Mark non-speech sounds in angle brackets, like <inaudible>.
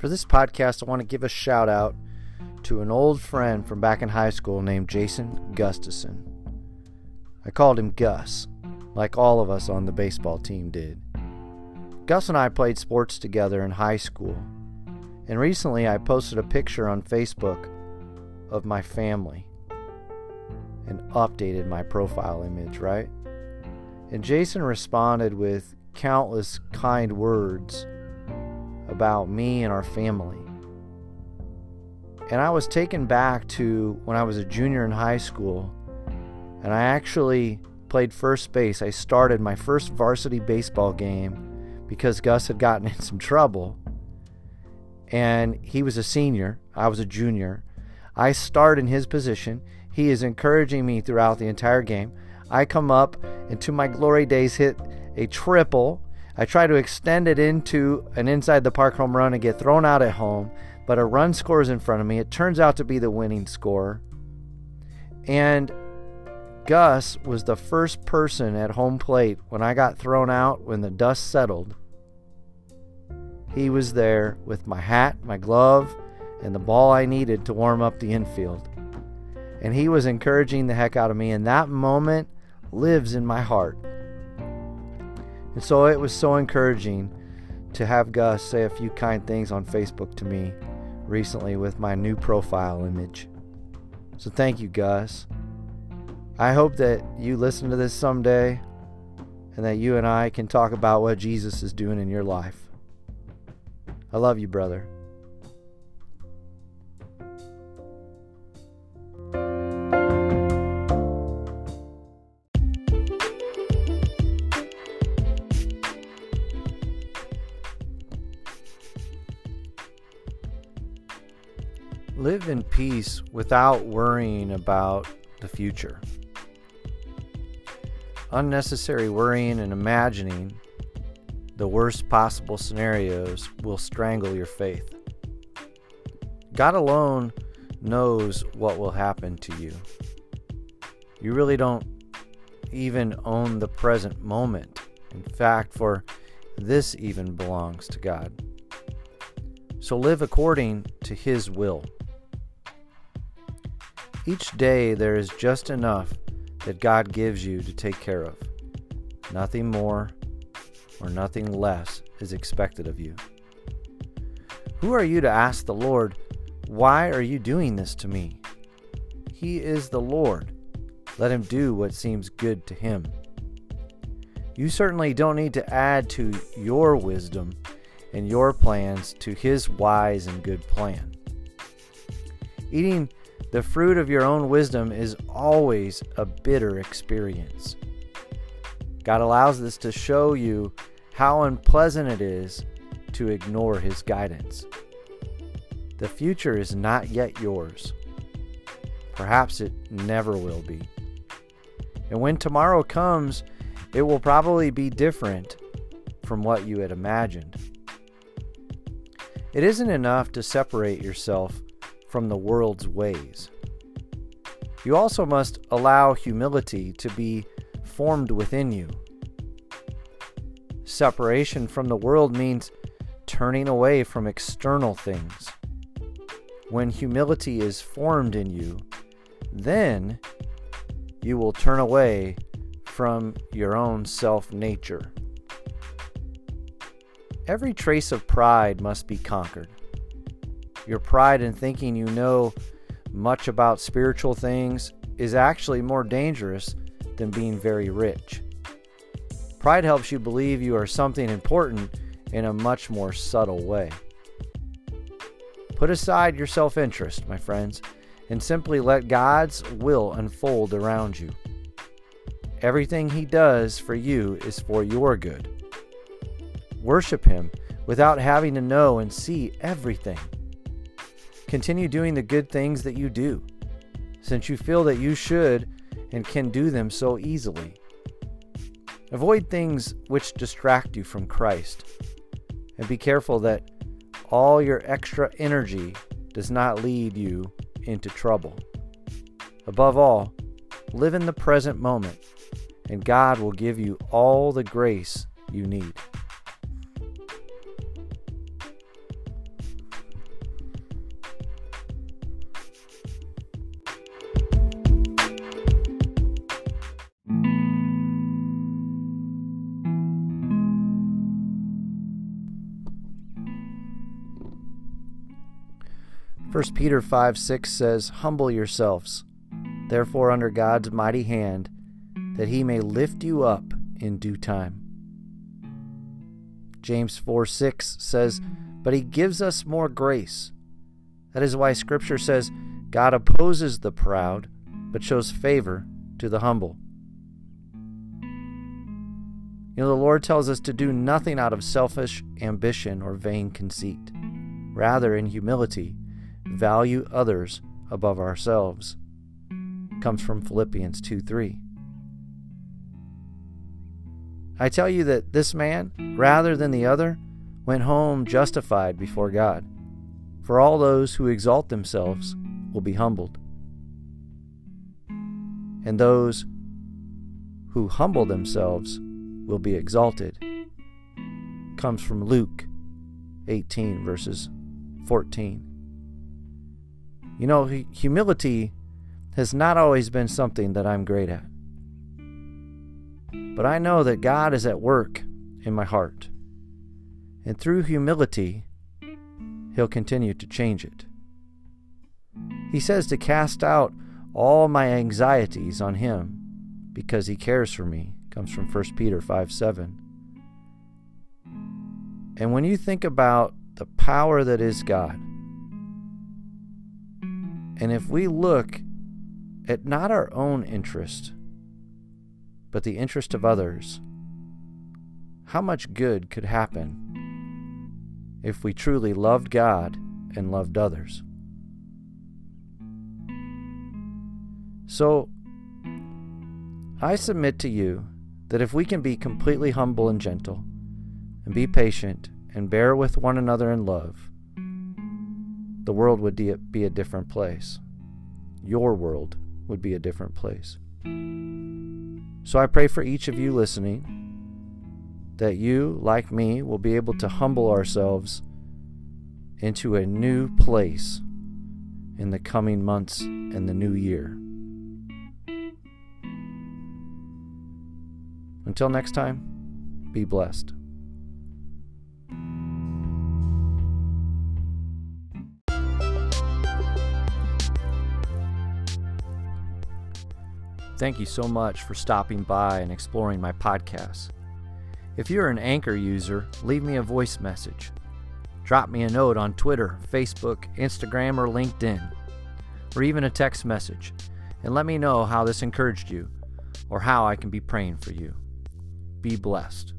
For this podcast, I want to give a shout out to an old friend from back in high school named Jason Gustafson. I called him Gus, like all of us on the baseball team did. Gus and I played sports together in high school, and recently I posted a picture on Facebook of my family and updated my profile image, right? And Jason responded with countless kind words about me and our family. And I was taken back to when I was a junior in high school, and I actually played first base. I started my first varsity baseball game because Gus had gotten <laughs> in some trouble. And he was a senior, I was a junior. I start in his position. He is encouraging me throughout the entire game. I come up and to my glory days hit a triple. I try to extend it into an inside the park home run and get thrown out at home, but a run scores in front of me. It turns out to be the winning score. And Gus was the first person at home plate when I got thrown out when the dust settled. He was there with my hat, my glove, and the ball I needed to warm up the infield. And he was encouraging the heck out of me, and that moment lives in my heart. And so it was so encouraging to have Gus say a few kind things on Facebook to me recently with my new profile image. So thank you, Gus. I hope that you listen to this someday and that you and I can talk about what Jesus is doing in your life. I love you, brother. Live in peace without worrying about the future. Unnecessary worrying and imagining the worst possible scenarios will strangle your faith. God alone knows what will happen to you. You really don't even own the present moment. In fact, for this even belongs to God. So live according to His will. Each day there is just enough that God gives you to take care of. Nothing more or nothing less is expected of you. Who are you to ask the Lord, Why are you doing this to me? He is the Lord. Let him do what seems good to him. You certainly don't need to add to your wisdom and your plans to his wise and good plan. Eating the fruit of your own wisdom is always a bitter experience. God allows this to show you how unpleasant it is to ignore His guidance. The future is not yet yours. Perhaps it never will be. And when tomorrow comes, it will probably be different from what you had imagined. It isn't enough to separate yourself from the world's ways. You also must allow humility to be formed within you. Separation from the world means turning away from external things. When humility is formed in you, then you will turn away from your own self nature. Every trace of pride must be conquered. Your pride in thinking you know much about spiritual things is actually more dangerous than being very rich. Pride helps you believe you are something important in a much more subtle way. Put aside your self interest, my friends, and simply let God's will unfold around you. Everything He does for you is for your good. Worship Him without having to know and see everything. Continue doing the good things that you do, since you feel that you should and can do them so easily. Avoid things which distract you from Christ, and be careful that all your extra energy does not lead you into trouble. Above all, live in the present moment, and God will give you all the grace you need. 1 Peter 5 6 says, Humble yourselves, therefore, under God's mighty hand, that he may lift you up in due time. James 4 6 says, But he gives us more grace. That is why Scripture says, God opposes the proud, but shows favor to the humble. You know, the Lord tells us to do nothing out of selfish ambition or vain conceit. Rather, in humility, value others above ourselves. Comes from Philippians 2 3. I tell you that this man, rather than the other, went home justified before God. For all those who exalt themselves will be humbled, and those who humble themselves will be exalted. Comes from Luke 18, verses 14. You know, humility has not always been something that I'm great at. But I know that God is at work in my heart. And through humility, He'll continue to change it. He says to cast out all my anxieties on Him because He cares for me. Comes from 1 Peter 5 7. And when you think about the power that is God, and if we look at not our own interest, but the interest of others, how much good could happen if we truly loved God and loved others? So, I submit to you that if we can be completely humble and gentle, and be patient, and bear with one another in love, the world would be a different place. Your world would be a different place. So I pray for each of you listening that you, like me, will be able to humble ourselves into a new place in the coming months and the new year. Until next time, be blessed. Thank you so much for stopping by and exploring my podcast. If you're an Anchor user, leave me a voice message. Drop me a note on Twitter, Facebook, Instagram, or LinkedIn, or even a text message, and let me know how this encouraged you or how I can be praying for you. Be blessed.